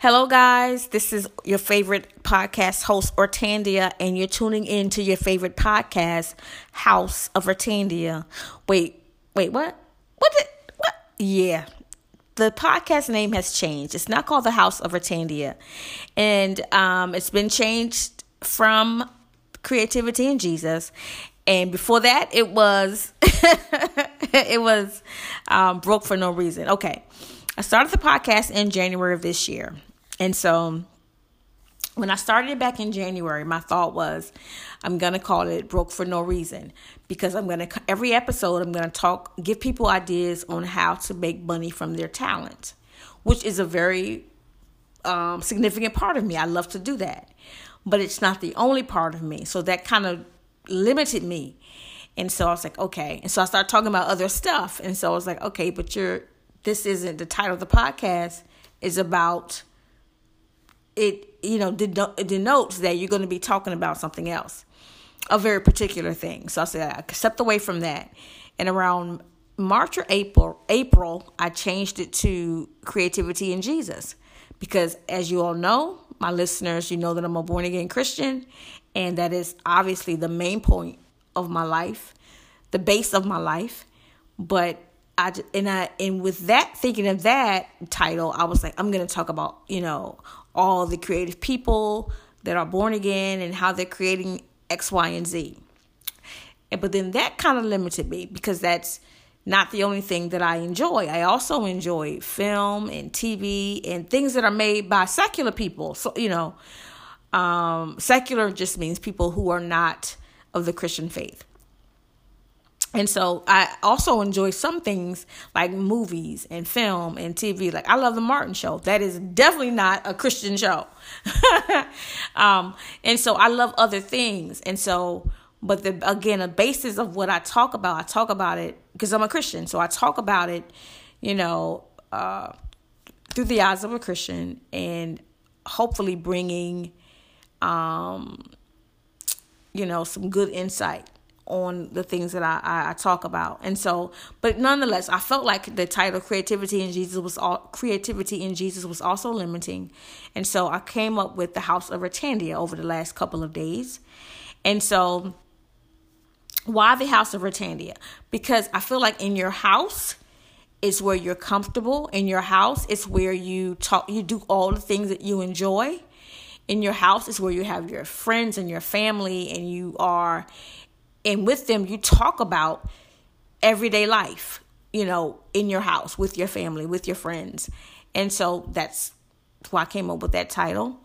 Hello, guys. This is your favorite podcast host, Ortandia, and you're tuning in to your favorite podcast, House of Ortandia. Wait, wait, what? What? Did, what? Yeah. The podcast name has changed. It's not called the House of Ortandia, and um, it's been changed from Creativity and Jesus. And before that, it was it was um, broke for no reason. Okay, I started the podcast in January of this year. And so when I started it back in January, my thought was I'm going to call it Broke for No Reason because I'm going to, every episode, I'm going to talk, give people ideas on how to make money from their talent, which is a very um, significant part of me. I love to do that. But it's not the only part of me. So that kind of limited me. And so I was like, okay. And so I started talking about other stuff. And so I was like, okay, but you're, this isn't the title of the podcast is about it you know denotes that you're going to be talking about something else a very particular thing. So i said i stepped away from that. And around march or april april i changed it to creativity in jesus. Because as you all know my listeners you know that i'm a born again christian and that is obviously the main point of my life the base of my life. But I and I and with that thinking of that title, I was like, I'm gonna talk about you know all the creative people that are born again and how they're creating X, Y, and Z. And, But then that kind of limited me because that's not the only thing that I enjoy. I also enjoy film and TV and things that are made by secular people. So, you know, um, secular just means people who are not of the Christian faith. And so I also enjoy some things like movies and film and TV. Like I love the Martin show. That is definitely not a Christian show. um, and so I love other things. And so, but the, again, a basis of what I talk about, I talk about it because I'm a Christian. So I talk about it, you know, uh, through the eyes of a Christian and hopefully bringing, um, you know, some good insight on the things that I, I, talk about. And so, but nonetheless, I felt like the title creativity in Jesus was all creativity in Jesus was also limiting. And so I came up with the House of Ortandia over the last couple of days. And so why the House of Ortandia? Because I feel like in your house is where you're comfortable. In your house is where you talk you do all the things that you enjoy. In your house is where you have your friends and your family and you are and with them you talk about everyday life you know in your house with your family with your friends and so that's why i came up with that title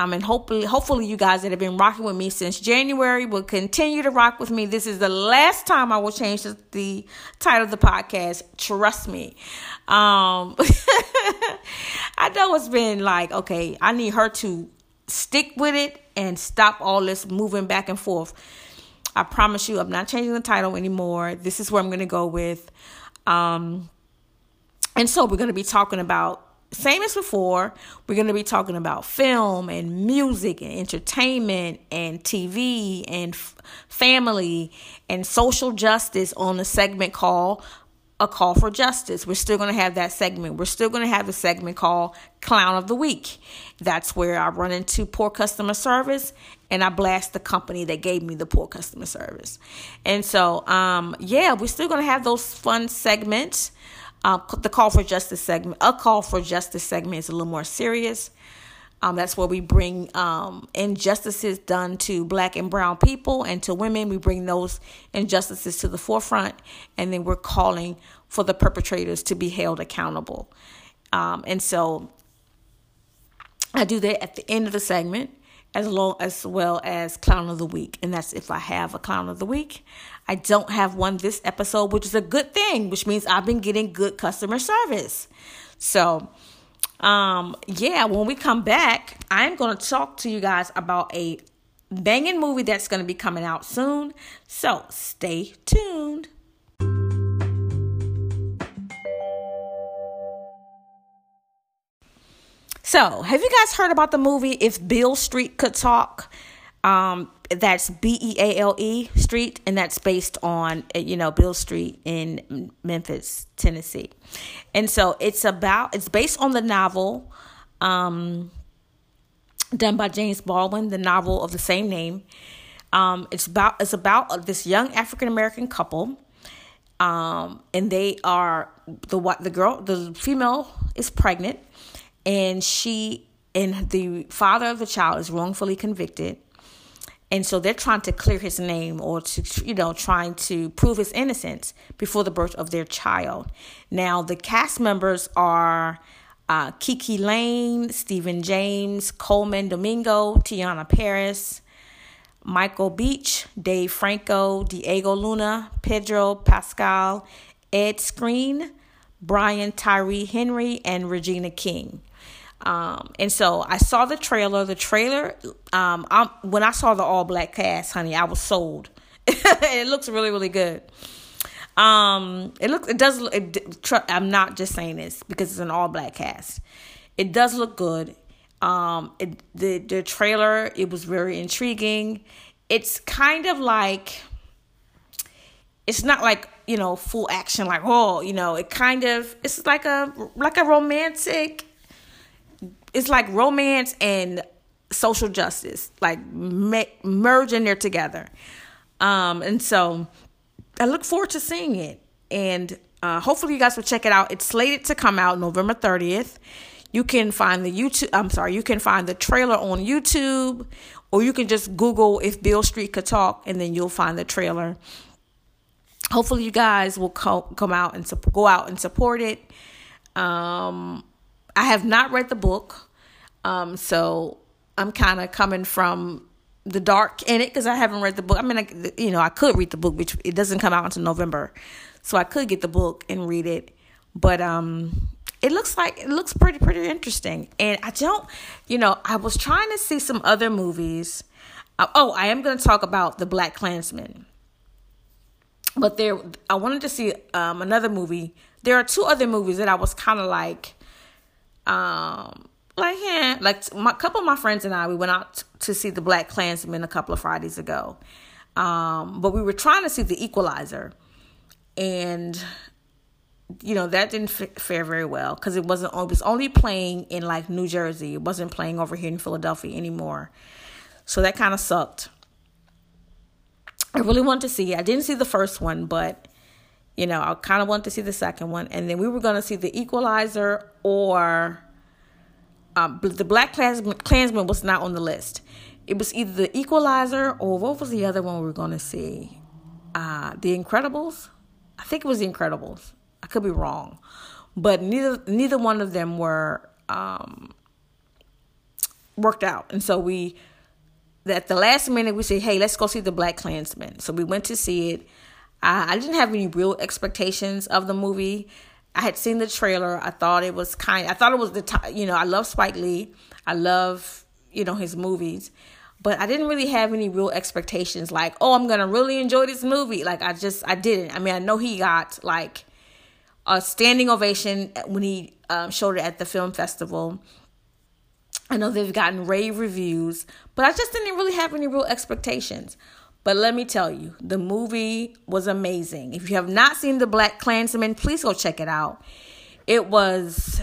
um, and hopefully, hopefully, you guys that have been rocking with me since January will continue to rock with me. This is the last time I will change the, the title of the podcast. Trust me. Um, I know it's been like, okay, I need her to stick with it and stop all this moving back and forth. I promise you, I'm not changing the title anymore. This is where I'm going to go with. Um, and so we're going to be talking about, same as before, we're going to be talking about film and music and entertainment and TV and f- family and social justice on a segment called a call for justice. We're still going to have that segment. We're still going to have the segment called Clown of the Week. That's where I run into poor customer service and I blast the company that gave me the poor customer service. And so, um, yeah, we're still going to have those fun segments. Uh, the call for justice segment, a call for justice segment is a little more serious. Um, that's where we bring um, injustices done to black and brown people and to women. We bring those injustices to the forefront, and then we're calling for the perpetrators to be held accountable. Um, and so I do that at the end of the segment, as long as well as clown of the week, and that's if I have a clown of the week. I don't have one this episode, which is a good thing, which means I've been getting good customer service. So um, yeah, when we come back, I'm going to talk to you guys about a banging movie that's going to be coming out soon. So stay tuned. So, have you guys heard about the movie If Beale Street Could Talk? Um, that's B E A L E Street, and that's based on you know Beale Street in Memphis, Tennessee, and so it's about it's based on the novel um, done by James Baldwin, the novel of the same name. Um, it's about it's about this young African American couple, um, and they are the what the girl the female is pregnant, and she and the father of the child is wrongfully convicted, and so they're trying to clear his name or to you know trying to prove his innocence before the birth of their child. Now the cast members are. Uh, KiKi Layne Stephen James, Colman Domingo, Teyonah Parris, Michael Beach, Dave Franco, Diego Luna, Pedro Pascal, Ed Skrein Brian Tyree Henry, and Regina King. Um, and so I saw the trailer. The trailer, um, I'm, when I saw the all black cast, honey, I was sold. it looks really, really good. Um, it looks, it does. It, I'm not just saying this because it's an all black cast. It does look good. Um, it, the the trailer it was very intriguing. It's kind of like it's not like you know full action like oh you know it kind of it's like a like a romantic. It's like romance and social justice like me- merging there together. Um, and so I look forward to seeing it and uh, hopefully you guys will check it out. It's slated to come out November 30th. You can find the YouTube, I'm sorry, you can find the trailer on YouTube, or you can just Google if Beale Street could talk, and then you'll find the trailer. Hopefully, you guys will co- come out and su- go out and support it. Um, I have not read the book, um, so I'm kind of coming from the dark in it because I haven't read the book. I mean, I, you know, I could read the book, which it doesn't come out until November, so I could get the book and read it. But um, it looks like it looks pretty pretty interesting and i don't you know i was trying to see some other movies uh, oh i am going to talk about the black klansman but there i wanted to see um, another movie there are two other movies that i was kind of like um like yeah like my, a couple of my friends and i we went out to see the black klansman a couple of fridays ago um but we were trying to see the equalizer and you know that didn't fare very well because it wasn't it was only playing in like New Jersey. It wasn't playing over here in Philadelphia anymore. So that kind of sucked. I really wanted to see. I didn't see the first one, but you know, I kind of wanted to see the second one, and then we were going to see the Equalizer or um, the Black Klansman, was not on the list. It was either the Equalizer or what was the other one we were going to see? Uh, the Incredibles. I think it was the Incredibles. I could be wrong, but neither neither one of them were um, worked out, and so we at the last minute we said, "Hey, let's go see the Black Klansman." So we went to see it. I, I didn't have any real expectations of the movie. I had seen the trailer. I thought it was kind. I thought it was the. You know, I love Spike Lee. I love you know his movies, but I didn't really have any real expectations. Like, oh, I'm gonna really enjoy this movie. Like, I just I didn't. I mean, I know he got like a standing ovation when he um, showed it at the film festival. I know they've gotten rave reviews, but I just didn't really have any real expectations. But let me tell you, the movie was amazing. If you have not seen The Black Klansman, please go check it out. It was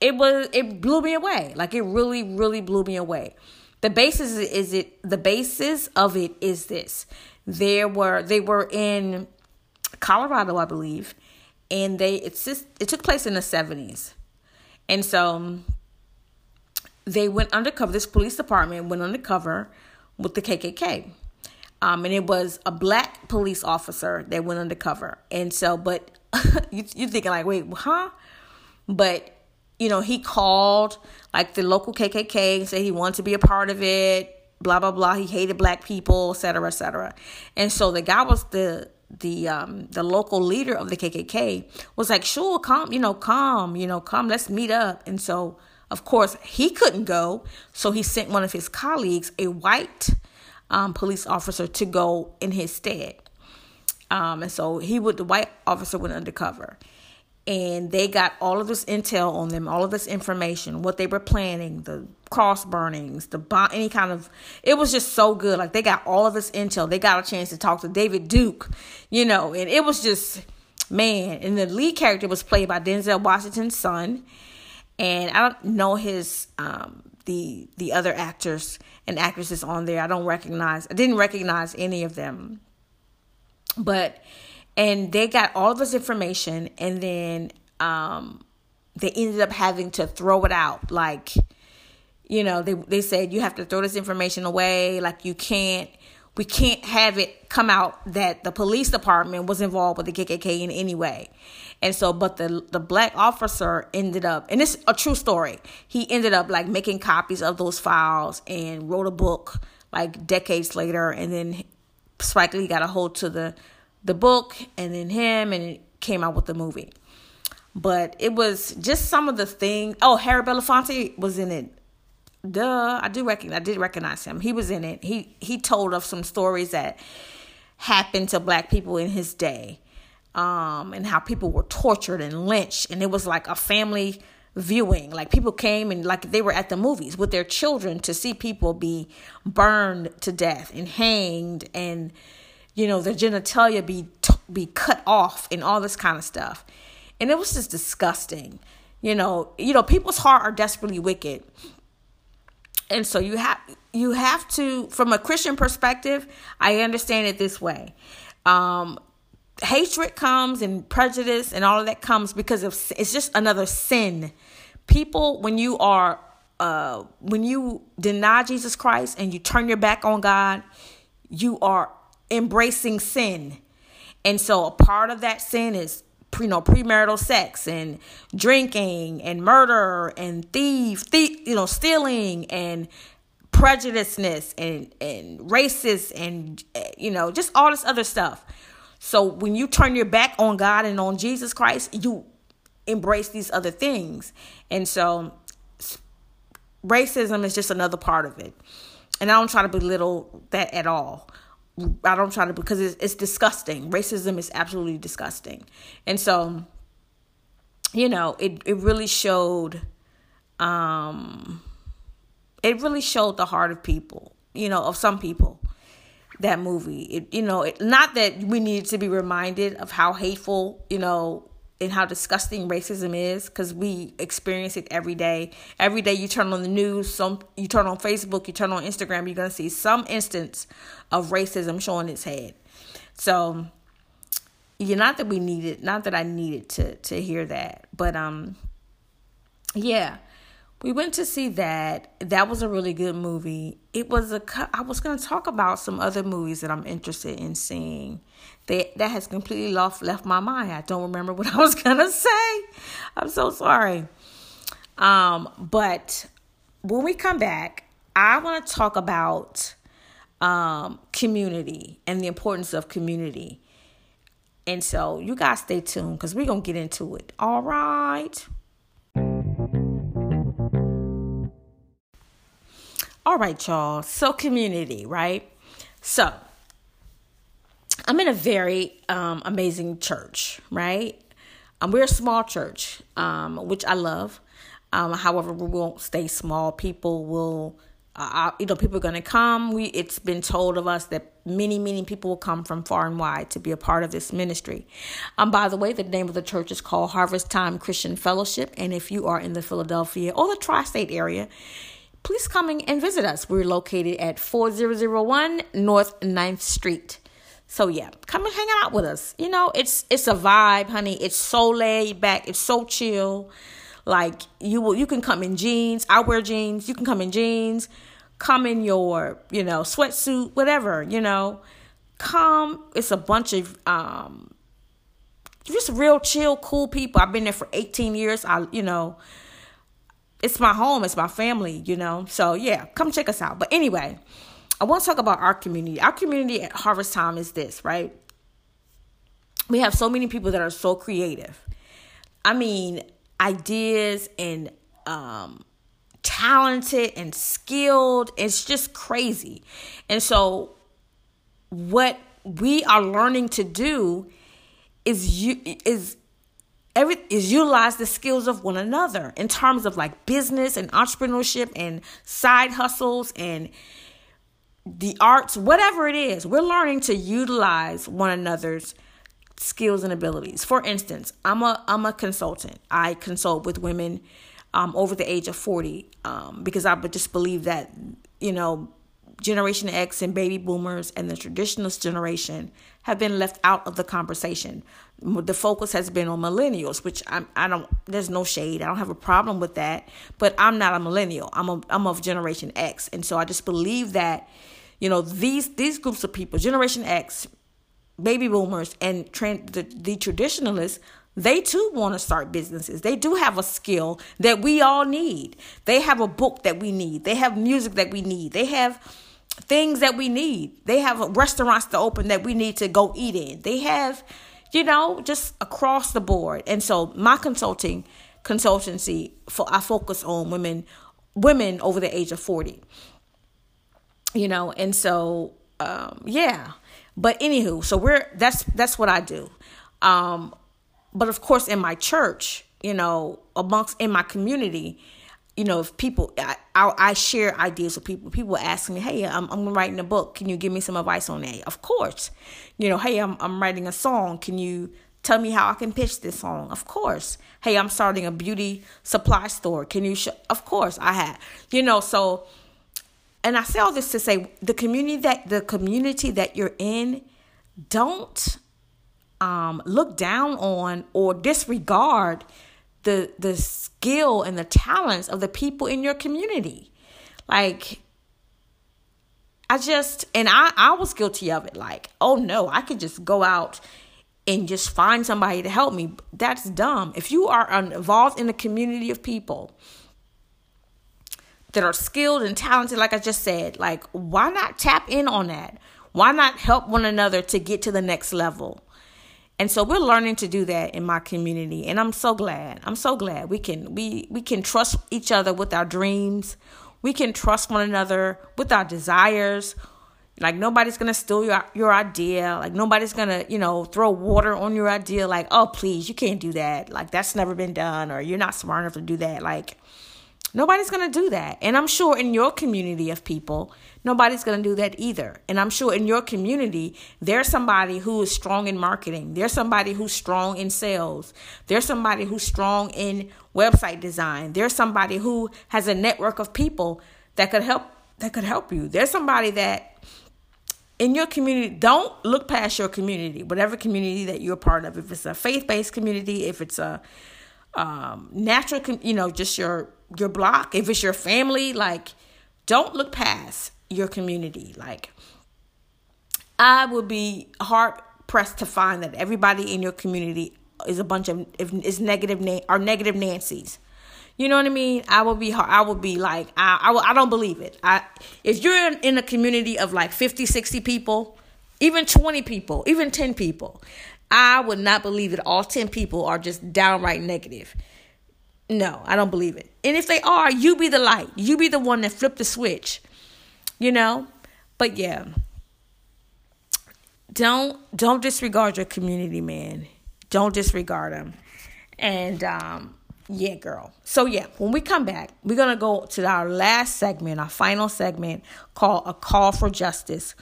it was it blew me away. Like it really really blew me away. The basis is it the basis of it is this. There were they were in Colorado, I believe, and they it's just it took place in the 70s and so they went undercover this police department went undercover with the kkk um, and it was a black police officer that went undercover. And so but you, you're thinking like wait huh? But you know he called like the local kkk and said he wanted to be a part of it blah blah blah. He hated black people etc etc and so the guy was the the um the local leader of the KKK was like, "Sure, come, you know, come, you know, come, let's meet up." And so, of course, he couldn't go, so he sent one of his colleagues, a white um, police officer, to go in his stead. Um, and so he would the white officer went undercover, and they got all of this intel on them, all of this information, what they were planning, the cross burnings, the bomb, any kind of. It was just so good. Like they got all of this intel. They got a chance to talk to David Duke, you know, and it was just man. And the lead character was played by Denzel Washington's son, and I don't know his um, the the other actors and actresses on there. I don't recognize. I didn't recognize any of them, but and they got all this information, and then um, they ended up having to throw it out. Like, you know, they they said you have to throw this information away. Like you can't we can't have it come out that the police department was involved with the KKK in any way. And so, but the the black officer ended up, and it's a true story. He ended up like making copies of those files and wrote a book like decades later. And then Spike Lee got a hold to the the book, and then him, and came out with the movie. But it was just some of the things. Oh, Harry Belafonte was in it duh, I do recognize I did recognize him. He was in it. He he told of some stories that happened to black people in his day. Um, and how people were tortured and lynched and it was like a family viewing. Like people came and like they were at the movies with their children to see people be burned to death and hanged and you know their genitalia be be cut off and all this kind of stuff. And it was just disgusting. You know, you know people's heart are desperately wicked and so you have you have to from a christian perspective i understand it this way um hatred comes and prejudice and all of that comes because of it's just another sin. People when you are uh when you deny jesus christ and you turn your back on god you are embracing sin. And so a part of that sin is you know premarital sex and drinking and murder and thief, thief you know stealing and prejudiceness and and racist and you know just all this other stuff so when you turn your back on god and on jesus christ you embrace these other things and so racism is just another part of it and i don't try to belittle that at all I don't try to because it's, it's disgusting. Racism is absolutely disgusting. And so, you know, it, it really showed um it really showed the heart of people, you know, of some people. That movie. It you know, it, not that we need to be reminded of how hateful, you know, and how disgusting racism is because we experience it every day. Every day you turn on the news, some you turn on Facebook, you turn on Instagram, you're gonna see some instance of racism showing its head. So yeah, not that we needed, not that I needed to to hear that, but um, yeah, we went to see that. That was a really good movie. It was a. I was gonna talk about some other movies that I'm interested in seeing that that has completely left left my mind. I don't remember what I was gonna say. I'm so sorry. Um, but when we come back, I want to talk about um, community and the importance of community. And so you guys stay tuned because we're gonna get into it. All right. All right, y'all. So community, right? So I'm in a very um, amazing church, right? Um, we're a small church, um, which I love. Um, however, we won't stay small. People will, uh, uh you know, people are going to come. We it's been told of us that many, many people will come from far and wide to be a part of this ministry. Um, by the way, the name of the church is called Harvest Time Christian Fellowship, and if you are in the Philadelphia or the tri-state area, please come and visit us. We're located at 4001 North 9th Street. So yeah, come and hang out with us. You know, it's it's a vibe, honey. It's so laid back. It's so chill. Like you will, you can come in jeans. I wear jeans. You can come in jeans. Come in your, you know, sweatsuit, whatever. You know, come. It's a bunch of um, just real chill, cool people. I've been there for 18 years. I, you know, it's my home. It's my family. You know, so yeah, come check us out. But anyway. I want to talk about our community. Our community at Harvest Time is this, right? We have so many people that are so creative. I mean, ideas and um, talented and skilled. It's just crazy. And so, what we are learning to do is you is every is utilize the skills of one another in terms of like business and entrepreneurship and side hustles and the arts, whatever it is, we're learning to utilize one another's skills and abilities. For instance, I'm a I'm a consultant. I consult with women um, over the age of 40 um, because I just believe that, you know, Generation X and baby boomers and the traditionalist generation have been left out of the conversation. The focus has been on millennials, which I'm, I don't, there's no shade. I don't have a problem with that, but I'm not a millennial. I'm a, I'm of Generation X. And so I just believe that, you know, these, these groups of people, Generation X, baby boomers, and the, the traditionalists, they too want to start businesses. They do have a skill that we all need. They have a book that we need. They have music that we need. They have things that we need. They have restaurants to open that we need to go eat in. They have, you know, just across the board. And so my consulting consultancy for I focus on women women over the age of 40. You know, and so um yeah. But anywho, so we're that's that's what I do. Um but of course, in my church, you know, amongst in my community, you know, if people, I, I, I share ideas with people. People ask me, "Hey, I'm I'm writing a book. Can you give me some advice on that?" Of course, you know, "Hey, I'm I'm writing a song. Can you tell me how I can pitch this song?" Of course. "Hey, I'm starting a beauty supply store. Can you?" Sh-? Of course, I have. You know, so, and I say all this to say the community that the community that you're in, don't um, look down on or disregard the the skill and the talents of the people in your community. Like I just and I I was guilty of it. Like, oh no, I could just go out and just find somebody to help me. That's dumb. If you are involved in a community of people that are skilled and talented, like I just said, like why not tap in on that? Why not help one another to get to the next level? And so we're learning to do that in my community and I'm so glad. I'm so glad we can we we can trust each other with our dreams. We can trust one another with our desires. Like nobody's gonna steal your your idea. Like nobody's gonna, you know, throw water on your idea. Like, oh please, you can't do that. Like that's never been done, or you're not smart enough to do that. Like nobody's gonna do that. And I'm sure in your community of people, nobody's going to do that either. And I'm sure in your community, there's somebody who is strong in marketing. There's somebody who's strong in sales. There's somebody who's strong in website design. There's somebody who has a network of people that could help that could help you. There's somebody that in your community, don't look past your community, whatever community that you're part of. If it's a faith-based community, if it's a um, natural, you know, just your your block, if it's your family, like don't look past your community. Like, I would be hard pressed to find that everybody in your community is a bunch of if is negative are negative Nancy's. You know what I mean? I would be hard. I would be like I I, I don't believe it. I if you're in, in a community of like 50, 60 people, even 20 people, even 10 people, I would not believe that all 10 people are just downright negative. No, I don't believe it. And if they are, you be the light. You be the one that flip the switch you know? But yeah. Don't don't disregard your community, man. Don't disregard them. And um yeah, girl. So yeah, when we come back, we're gonna go to our last segment, our final segment called a call for justice.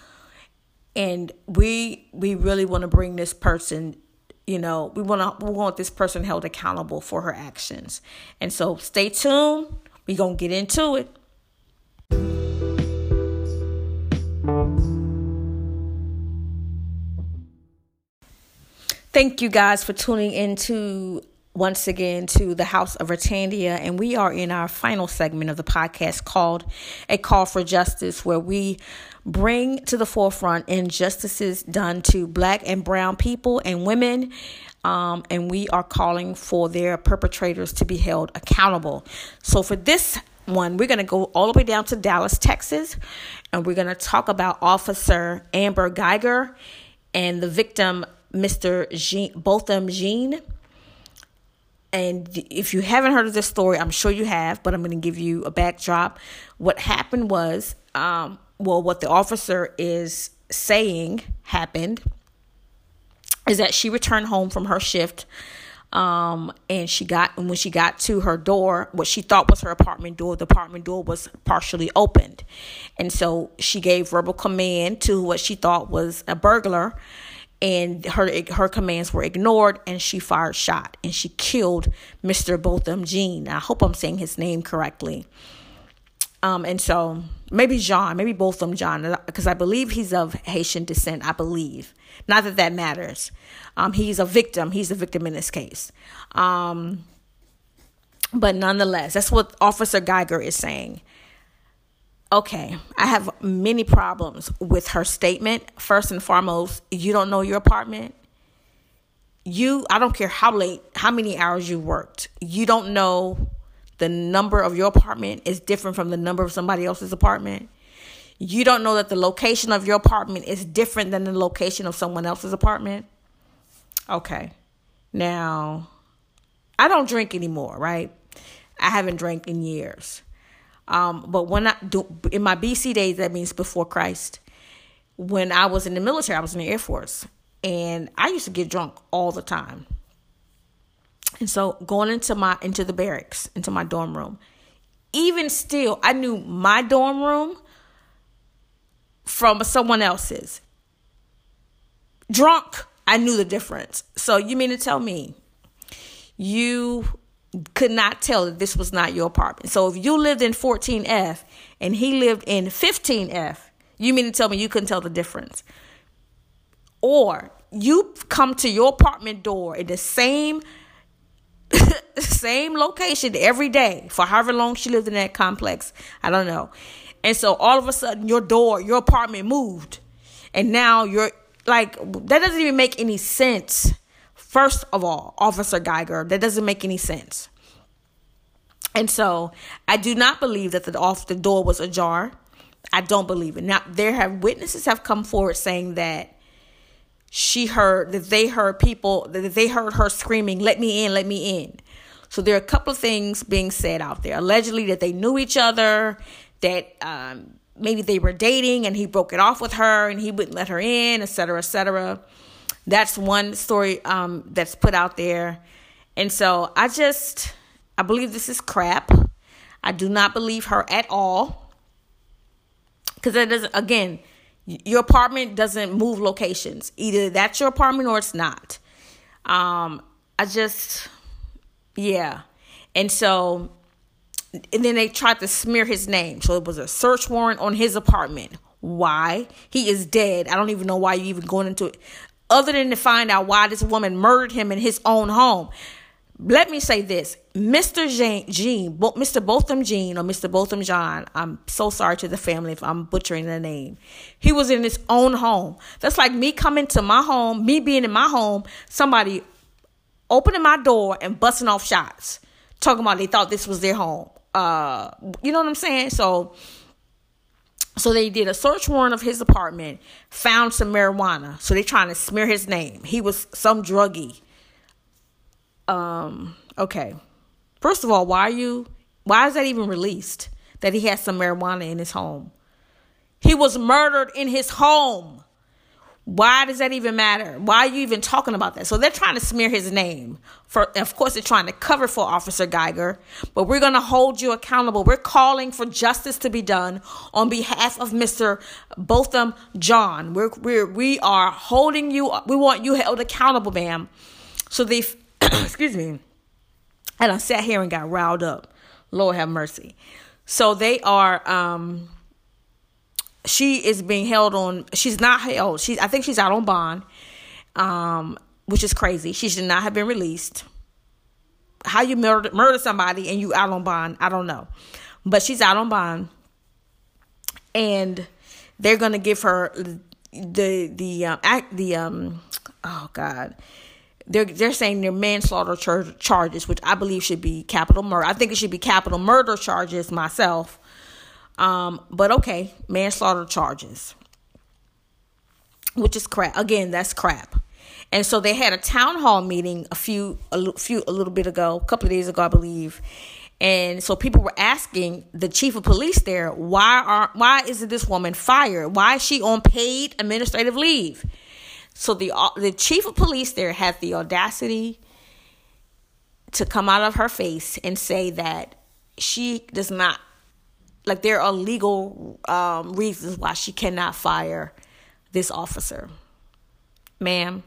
And we we really want to bring this person, you know, we want to we want this person held accountable for her actions. And so stay tuned. We're gonna get into it. Thank you guys for tuning into once again to the House of Ortandia, and we are in our final segment of the podcast called A Call for Justice, where we bring to the forefront injustices done to black and brown people and women. Um, and we are calling for their perpetrators to be held accountable. So, for this one, we're going to go all the way down to Dallas, Texas, and we're going to talk about Officer Amber Guyger and the victim Mr. Jean, Botham Jean. And if you haven't heard of this story, I'm sure you have, but I'm going to give you a backdrop. What happened was, um, well, what the officer is saying happened is that she returned home from her shift um, and she got and when she got to her door what she thought was her apartment door the apartment door was partially opened and so she gave verbal command to what she thought was a burglar and her her commands were ignored and she fired shot and she killed Mr. Botham Jean. I hope I'm saying his name correctly. Um, and so maybe John, maybe Botham John, because I believe he's of Haitian descent. I believe. Not that that matters. Um, he's a victim. He's a victim in this case. Um, but nonetheless, that's what Officer Guyger is saying. Okay, I have many problems with her statement. First and foremost, you don't know your apartment. You, I don't care how late, how many hours you worked. You don't know the number of your apartment is different from the number of somebody else's apartment. You don't know that the location of your apartment is different than the location of someone else's apartment. Okay. Now, I don't drink anymore, right? I haven't drank in years. Um, but when I do in my BC days, that means before Christ, when I was in the military, I was in the Air Force, and I used to get drunk all the time. And so going into my into the barracks, into my dorm room, even still, I knew my dorm room from someone else's. Drunk, I knew the difference. So you mean to tell me you could not tell that this was not your apartment. So if you lived in 14F and he lived in 15F, you mean to tell me you couldn't tell the difference? Or you come to your apartment door in the same same location every day for however long she lived in that complex. I don't know. And so all of a sudden your door, your apartment moved. And now you're like that doesn't even make any sense First of all, Officer Guyger, that doesn't make any sense. And so I do not believe that the off the door was ajar. I don't believe it. Now there have witnesses have come forward saying that she heard that they heard people that they heard her screaming, "Let me in, let me in." So there are a couple of things being said out there. Allegedly that they knew each other, that um, maybe they were dating and he broke it off with her and he wouldn't let her in, etc., etc. That's one story um, that's put out there. And so I just, I believe this is crap. I do not believe her at all. Because it doesn't, again, your apartment doesn't move locations. Either that's your apartment or it's not. Um, I just, yeah. And so, and then they tried to smear his name. So it was a search warrant on his apartment. Why? He is dead. I don't even know why you even going into it other than to find out why this woman murdered him in his own home. Let me say this, Mr. Jean, Jean Mr. Botham Jean or Mr. Botham John. I'm so sorry to the family if I'm butchering the name. He was in his own home. That's like me coming to my home, me being in my home, somebody opening my door and busting off shots, talking about they thought this was their home. Uh, you know what I'm saying? So so they did a search warrant of his apartment, found some marijuana. So they're trying to smear his name. He was some druggie. Um, okay. First of all, why are you why is that even released? That he has some marijuana in his home. He was murdered in his home. Why does that even matter? Why are you even talking about that? So they're trying to smear his name. For of course they're trying to cover for Officer Guyger, but we're going to hold you accountable. We're calling for justice to be done on behalf of Mr. Botham John. We're we're we are holding you we want you held accountable, ma'am. So they excuse me. And I sat here and got riled up. Lord have mercy. So they are um she is being held on she's not held she i think she's out on bond um which is crazy. She should not have been released. How you murder murder somebody and you out on bond i don't know. But she's out on bond. And they're gonna give her the the um act the um oh god. They're they're saying they're manslaughter char- charges which i believe should be capital murder i think it should be capital murder charges myself um, but okay, manslaughter charges, which is crap. Again, that's crap. And so they had a town hall meeting a few a few a little bit ago, a couple of days ago, I believe. And so people were asking the chief of police there, why are why isn't this woman fired? Why is she on paid administrative leave? So the uh, the chief of police there had the audacity to come out of her face and say that she does not like there are legal um, reasons why she cannot fire this officer. ma'am,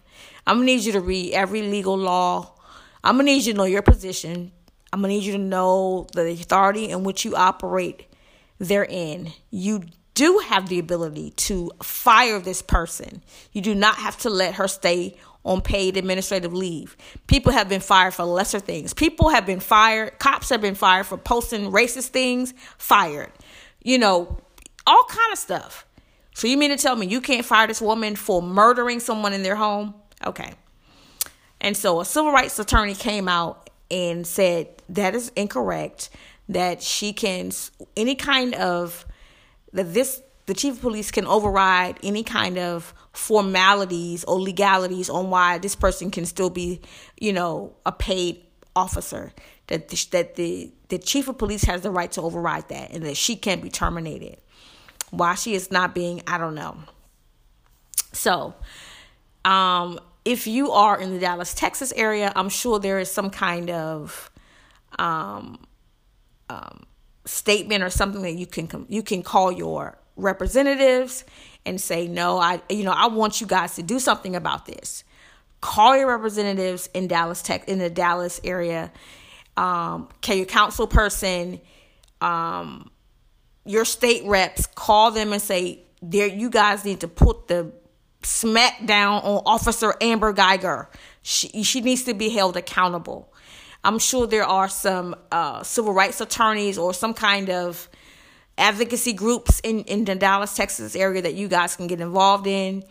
I'm gonna need you to read every legal law. I'm gonna need you to know your position. I'm gonna need you to know the authority in which you operate therein. You do have the ability to fire this person. You do not have to let her stay on paid administrative leave. People have been fired for lesser things. People have been fired, cops have been fired for posting racist things, fired. You know, all kind of stuff. So you mean to tell me you can't fire this woman for murdering someone in their home? Okay. And so a civil rights attorney came out and said that is incorrect that she can any kind of that this the chief of police can override any kind of formalities or legalities on why this person can still be, you know, a paid officer. That the, that the the chief of police has the right to override that, and that she can't be terminated. Why she is not being, I don't know. So, um, if you are in the Dallas, Texas area, I'm sure there is some kind of um, um, statement or something that you can you can call your representatives and say no i you know i want you guys to do something about this. Call your representatives in dallas tech in the dallas area. Um, can your council person um, your state reps call them and say there you guys need to put the smack down on officer amber Guyger. she, she needs to be held accountable. I'm sure there are some uh, civil rights attorneys or some kind of advocacy groups in, in the Dallas, Texas area that you guys can get involved in.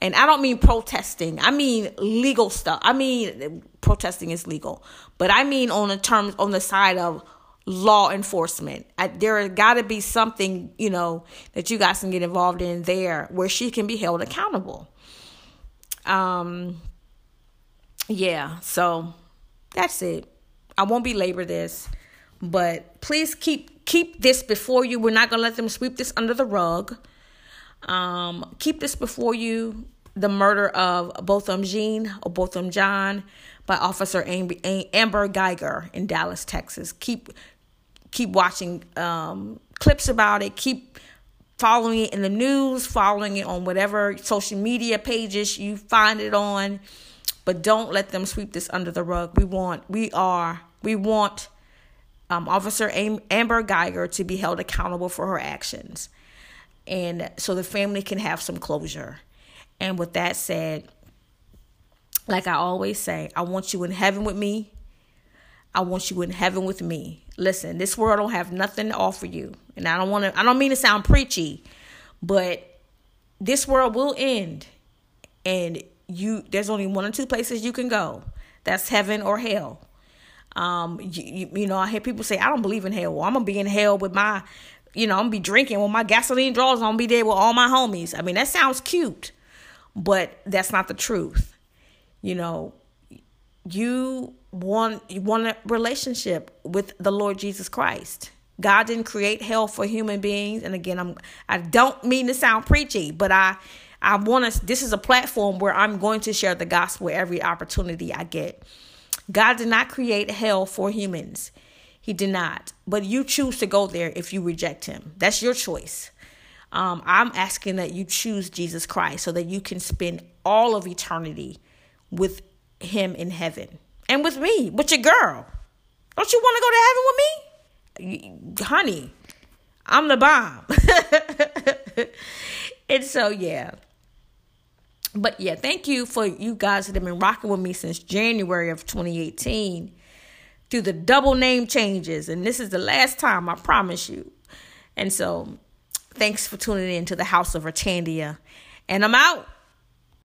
And I don't mean protesting. I mean legal stuff. I mean protesting is legal, but I mean on the terms on the side of law enforcement. I, there got to be something you know that you guys can get involved in there where she can be held accountable. Um. Yeah. So that's it. I won't belabor this, but please keep keep this before you. We're not gonna let them sweep this under the rug. Um, keep this before you. The murder of Botham Jean or Botham John by Officer Amber Guyger in Dallas, Texas. Keep keep watching um, clips about it. Keep following it in the news, following it on whatever social media pages you find it on but don't let them sweep this under the rug. We want, we are, we want um, Officer Amber Guyger to be held accountable for her actions, and so the family can have some closure. And with that said, like I always say, I want you in heaven with me. I want you in heaven with me. Listen, this world don't have nothing to offer you. And I don't want to I don't mean to sound preachy, but this world will end and you there's only one or two places you can go. That's heaven or hell. Um, you, you, know, I hear people say, I don't believe in hell. Well, I'm gonna be in hell with my, you know, I'm gonna be drinking with my gasoline drawers. I'm gonna be there with all my homies. I mean, that sounds cute, but that's not the truth. You know, you want you want a relationship with the Lord Jesus Christ. God didn't create hell for human beings. And again, I'm I don't mean to sound preachy, but I I want to, this is a platform where I'm going to share the gospel every opportunity I get. God did not create hell for humans. He did not. But you choose to go there if you reject him. That's your choice. Um, I'm asking that you choose Jesus Christ so that you can spend all of eternity with him in heaven and with me, with your girl. Don't you want to go to heaven with me? Honey, I'm the bomb. and so, yeah. But yeah, thank you for you guys that have been rocking with me since January of 2018 through the double name changes. And this is the last time, I promise you. And so thanks for tuning in to the House of Ortandia. And I'm out.